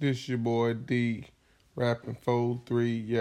This your boy D, rapping four three. Yeah.